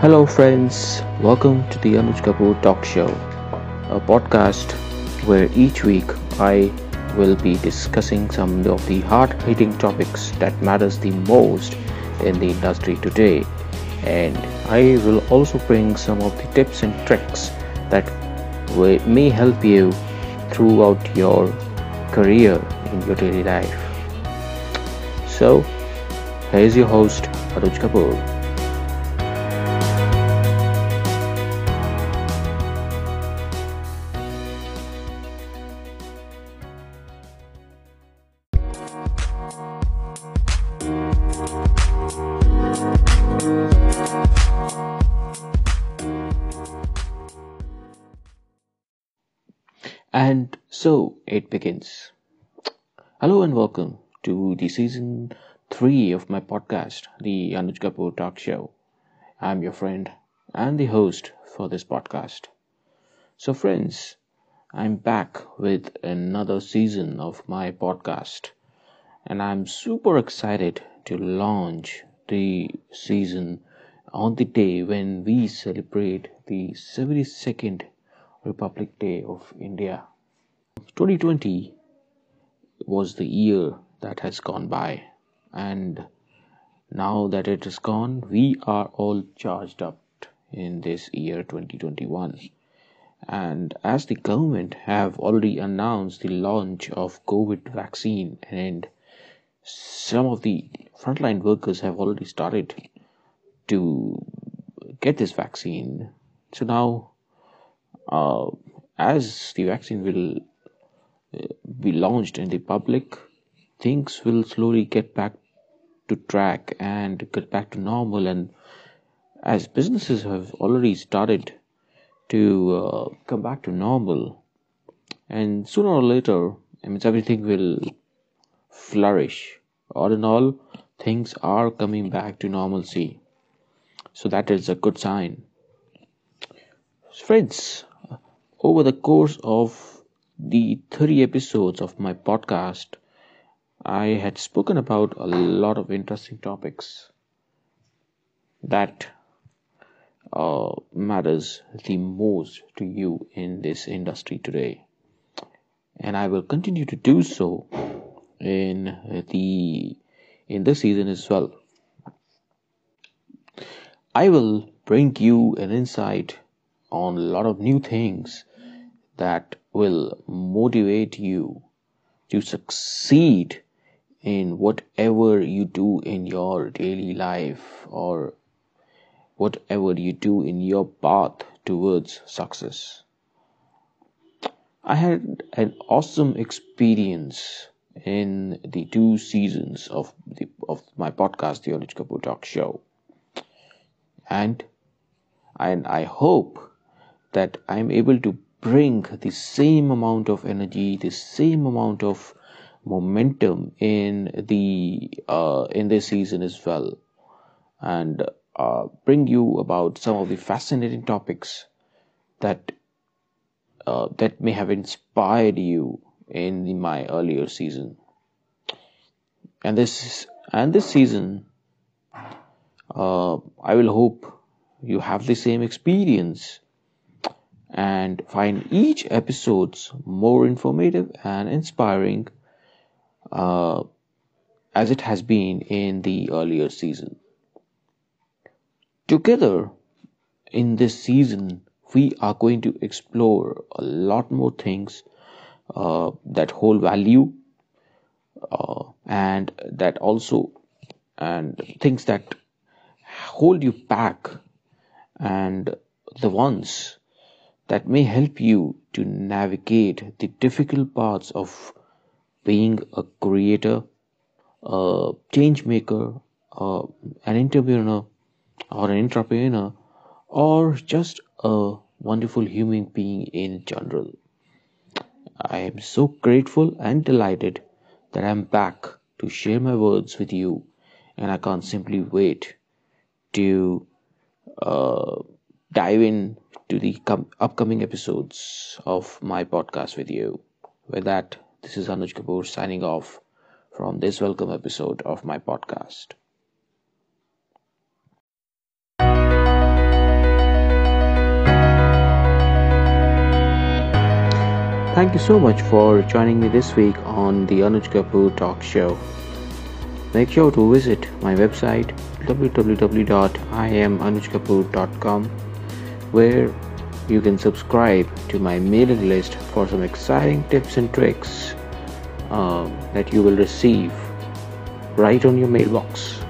Hello, friends. Welcome to the Anuj Kapoor Talk Show, a podcast where each week I will be discussing some of the hard-hitting topics that matters the most in the industry today, and I will also bring some of the tips and tricks that may help you throughout your career in your daily life. So, here's your host Anuj Kapoor. And so it begins. Hello and welcome to the season three of my podcast, the Anuj Kapoor Talk Show. I'm your friend and the host for this podcast. So, friends, I'm back with another season of my podcast, and I'm super excited to launch the season on the day when we celebrate the 72nd Republic Day of India. 2020 was the year that has gone by, and now that it is gone, we are all charged up in this year 2021. And as the government have already announced the launch of COVID vaccine, and some of the frontline workers have already started to get this vaccine. So now, uh, as the vaccine will be launched in the public, things will slowly get back to track and get back to normal. And as businesses have already started to uh, come back to normal, and sooner or later, I mean, everything will flourish. All in all, things are coming back to normalcy. So that is a good sign. Friends, over the course of the 30 episodes of my podcast, I had spoken about a lot of interesting topics that uh, matters the most to you in this industry today, and I will continue to do so in the in this season as well. I will bring you an insight on a lot of new things that will motivate you to succeed in whatever you do in your daily life or whatever you do in your path towards success. I had an awesome experience in the two seasons of the of my podcast, the Anuj Kapoor Talk Show, and and I hope that I'm able to bring the same amount of energy, the same amount of momentum in the uh, in this season as well, and uh, bring you about some of the fascinating topics that uh, that may have inspired you in the, my earlier season. And this and this season, uh, I will hope you have the same experience and find each episodes more informative and inspiring uh, as it has been in the earlier season. Together in this season, we are going to explore a lot more things uh, that hold value uh, and that also and things that hold you back and the ones that may help you to navigate the difficult parts of being a creator, a change maker, uh, an entrepreneur, or an entrepreneur, or just a wonderful human being in general. I am so grateful and delighted that I'm back to share my words with you, and I can't simply wait to uh, dive in to the com- upcoming episodes of my podcast with you. With that, this is Anuj Kapoor signing off from this welcome episode of my podcast. Thank you so much for joining me this week on the Anuj Kapoor Talk Show. Make sure to visit my website www.iamanujkapoor.com where you can subscribe to my mailing list for some exciting tips and tricks uh, that you will receive right on your mailbox.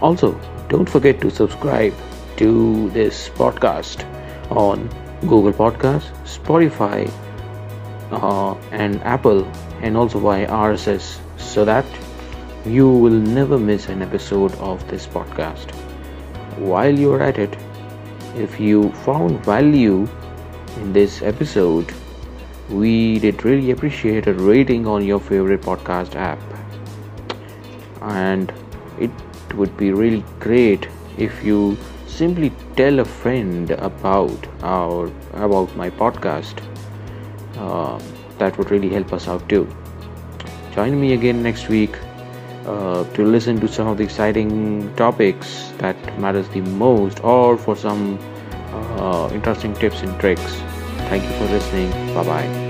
Also, don't forget to subscribe to this podcast on Google Podcasts, Spotify, uh, and Apple, and also via RSS so that you will never miss an episode of this podcast. While you're at it, if you found value in this episode, we did really appreciate a rating on your favorite podcast app. And it would be really great if you simply tell a friend about our about my podcast. Uh, that would really help us out too. Join me again next week uh, to listen to some of the exciting topics that matters the most, or for some uh, interesting tips and tricks. Thank you for listening. Bye bye.